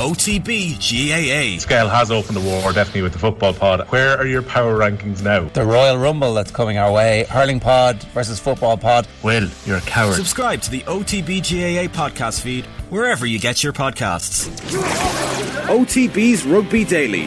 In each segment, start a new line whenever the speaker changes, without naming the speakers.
OTB GAA.
Scale has opened the war, definitely with the football pod. Where are your power rankings now?
The Royal Rumble that's coming our way. Hurling pod versus football pod.
Will, you're a coward.
Subscribe to the OTB GAA podcast feed wherever you get your podcasts.
OTB's Rugby Daily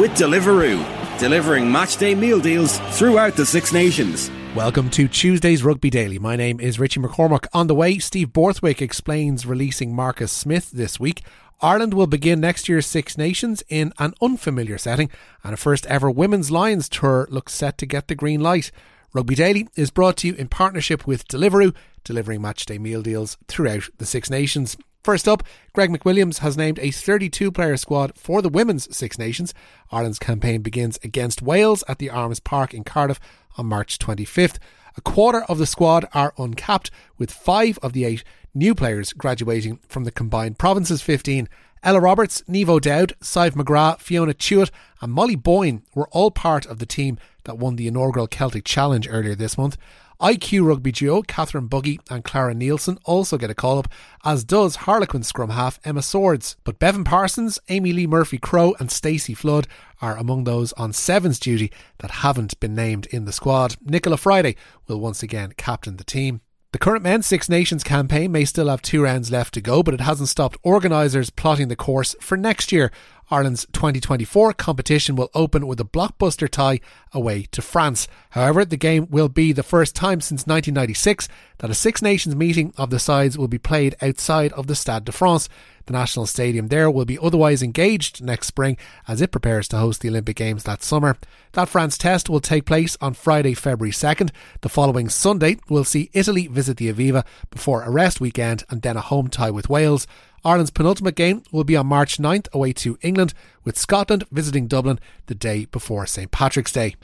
with Deliveroo, delivering matchday meal deals throughout the Six Nations.
Welcome to Tuesday's Rugby Daily. My name is Richie McCormack. On the way, Steve Borthwick explains releasing Marcus Smith this week. Ireland will begin next year's Six Nations in an unfamiliar setting, and a first ever Women's Lions tour looks set to get the green light. Rugby Daily is brought to you in partnership with Deliveroo, delivering matchday meal deals throughout the Six Nations. First up, Greg McWilliams has named a 32 player squad for the Women's Six Nations. Ireland's campaign begins against Wales at the Arms Park in Cardiff on March 25th. A quarter of the squad are uncapped, with five of the eight new players graduating from the combined provinces 15. Ella Roberts, Niamh O'Dowd, Sadhbh McGrath, Fiona Tuite, and Molly Boyne were all part of the team that won the inaugural Celtic Challenge earlier this month. IQ rugby duo Catherine Buggy and Clara Nielsen also get a call up, as does Harlequin scrum half Emma Swords. But Béibhinn Parsons, Amee-Leigh Murphy Crowe, and Stacey Flood are among those on sevens duty that haven't been named in the squad. Nichola Fryday will once again captain the team. The current Men's Six Nations campaign may still have two rounds left to go, but it hasn't stopped organisers plotting the course for next year. Ireland's 2024 competition will open with a blockbuster tie away to France. However, the game will be the first time since 1996 that a Six Nations meeting of the sides will be played outside of the Stade de France. The national stadium there will be otherwise engaged next spring as it prepares to host the Olympic Games that summer. That France test will take place on Friday, February 2nd. The following Sunday, we'll see Italy visit the Aviva before a rest weekend and then a home tie with Wales. Ireland's penultimate game will be on March 9th away to England, with Scotland visiting Dublin the day before St Patrick's Day.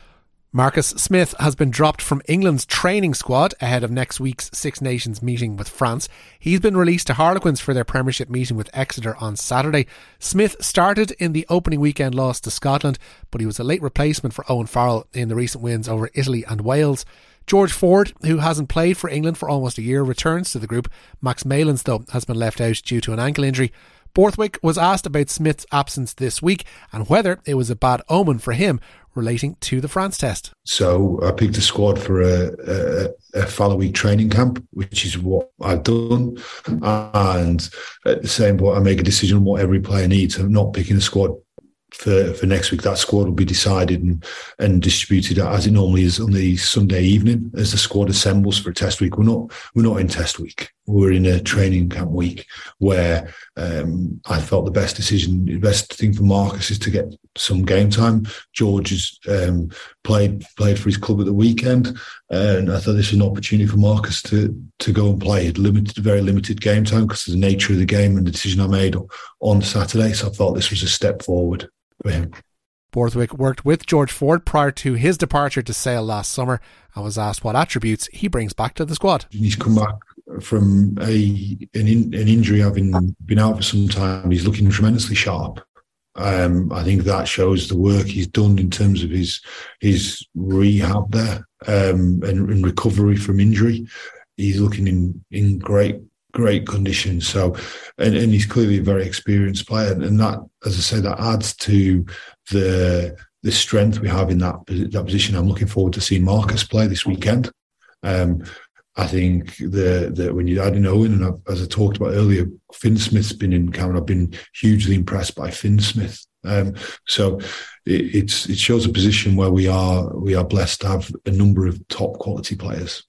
Marcus Smith has been dropped from England's training squad ahead of next week's Six Nations meeting with France. He's been released to Harlequins for their Premiership meeting with Exeter on Saturday. Smith started in the opening weekend loss to Scotland, but he was a late replacement for Owen Farrell in the recent wins over Italy and Wales. George Ford, who hasn't played for England for almost a year, returns to the group. Max Malins, though, has been left out due to an ankle injury. Borthwick was asked about Smith's absence this week and whether it was a bad omen for him relating to the France test.
So I picked a squad for a, a, a follow week training camp, which is what I've done. And at the same point, I make a decision on what every player needs. I'm not picking a squad for, for next week. That squad will be decided and, and distributed as it normally is on the Sunday evening as the squad assembles for test week. We're not we're not in test week. We're in a training camp week where um, I felt the best decision, the best thing for Marcus is to get some game time. George has um, played played for his club at the weekend, and I thought this was an opportunity for Marcus to to go and play. It limited, very limited game time because of the nature of the game and the decision I made on Saturday. So I thought this was a step forward for him.
Borthwick worked with George Ford prior to his departure to Sale last summer and was asked what attributes he brings back to the squad.
He's come back from a an, in, an injury, having been out for some time. He's looking tremendously sharp. Um, I think that shows the work he's done in terms of his his rehab there um, and, and recovery from injury. He's looking in in great great condition. So, and, and he's clearly a very experienced player, and that, as I say, that adds to the the strength we have in that that position. I'm looking forward to seeing Marcus play this weekend. Um, I think the when you add in Owen, and I've, as I talked about earlier, Fin Smith's been in Cameron. I've been hugely impressed by Fin Smith. Um, so it, it's it shows a position where we are we are blessed to have a number of top quality players.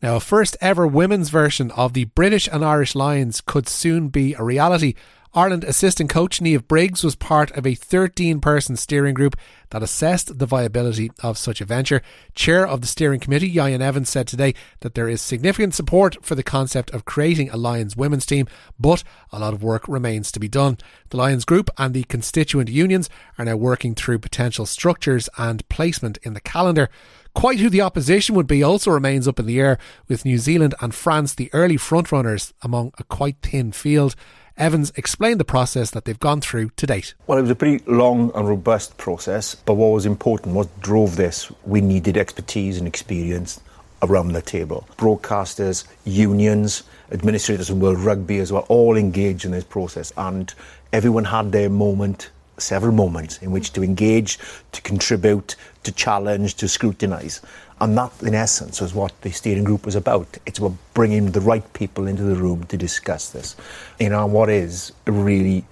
Now, a first ever women's version of the British and Irish Lions could soon be a reality. Ireland assistant coach Niamh Briggs was part of a 13 person steering group that assessed the viability of such a venture. Chair of the steering committee, Ieuan Evans, said today that there is significant support for the concept of creating a Lions women's team, but a lot of work remains to be done. The Lions group and the constituent unions are now working through potential structures and placement in the calendar. Quite who the opposition would be also remains up in the air, with New Zealand and France the early frontrunners among a quite thin field. Evans explained the process that they've gone through to date.
Well, it was a pretty long and robust process, but what was important, what drove this, we needed expertise and experience around the table. Broadcasters, unions, administrators of World Rugby as well, all engaged in this process. And everyone had their moment, several moments in which to engage, to contribute, to challenge, to scrutinise. And that, in essence, was what the steering group was about. It's about bringing the right people into the room to discuss this. You know, what is really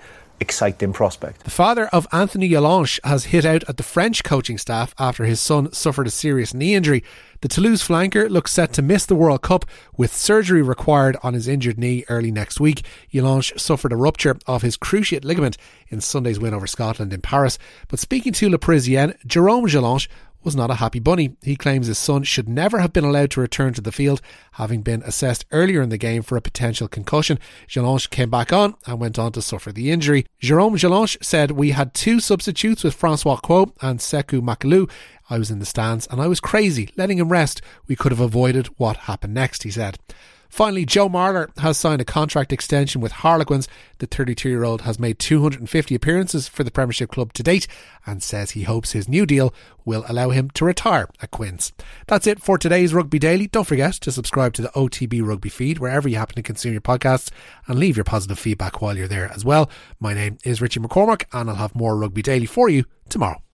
exciting prospect.
The father of Anthony Jelonch has hit out at the French coaching staff after his son suffered a serious knee injury. The Toulouse flanker looks set to miss the World Cup with surgery required on his injured knee early next week. Jelonch suffered a rupture of his cruciate ligament in Sunday's win over Scotland in Paris. But speaking to Le Parisien, Jerome Jelonch was not a happy bunny. He claims his son should never have been allowed to return to the field, having been assessed earlier in the game for a potential concussion. Jelonch came back on and went on to suffer the injury. Jerome Jelonch said, We had two substitutes with Francois Cros and Sekou Macalou. I was in the stands and I was crazy, letting him rest. We could have avoided what happened next, he said. Finally, Joe Marler has signed a contract extension with Harlequins. The 32 year old has made 250 appearances for the Premiership club to date and says he hopes his new deal will allow him to retire at Quins. That's it for today's Rugby Daily. Don't forget to subscribe to the OTB Rugby feed wherever you happen to consume your podcasts and leave your positive feedback while you're there as well. My name is Richie McCormack and I'll have more Rugby Daily for you tomorrow.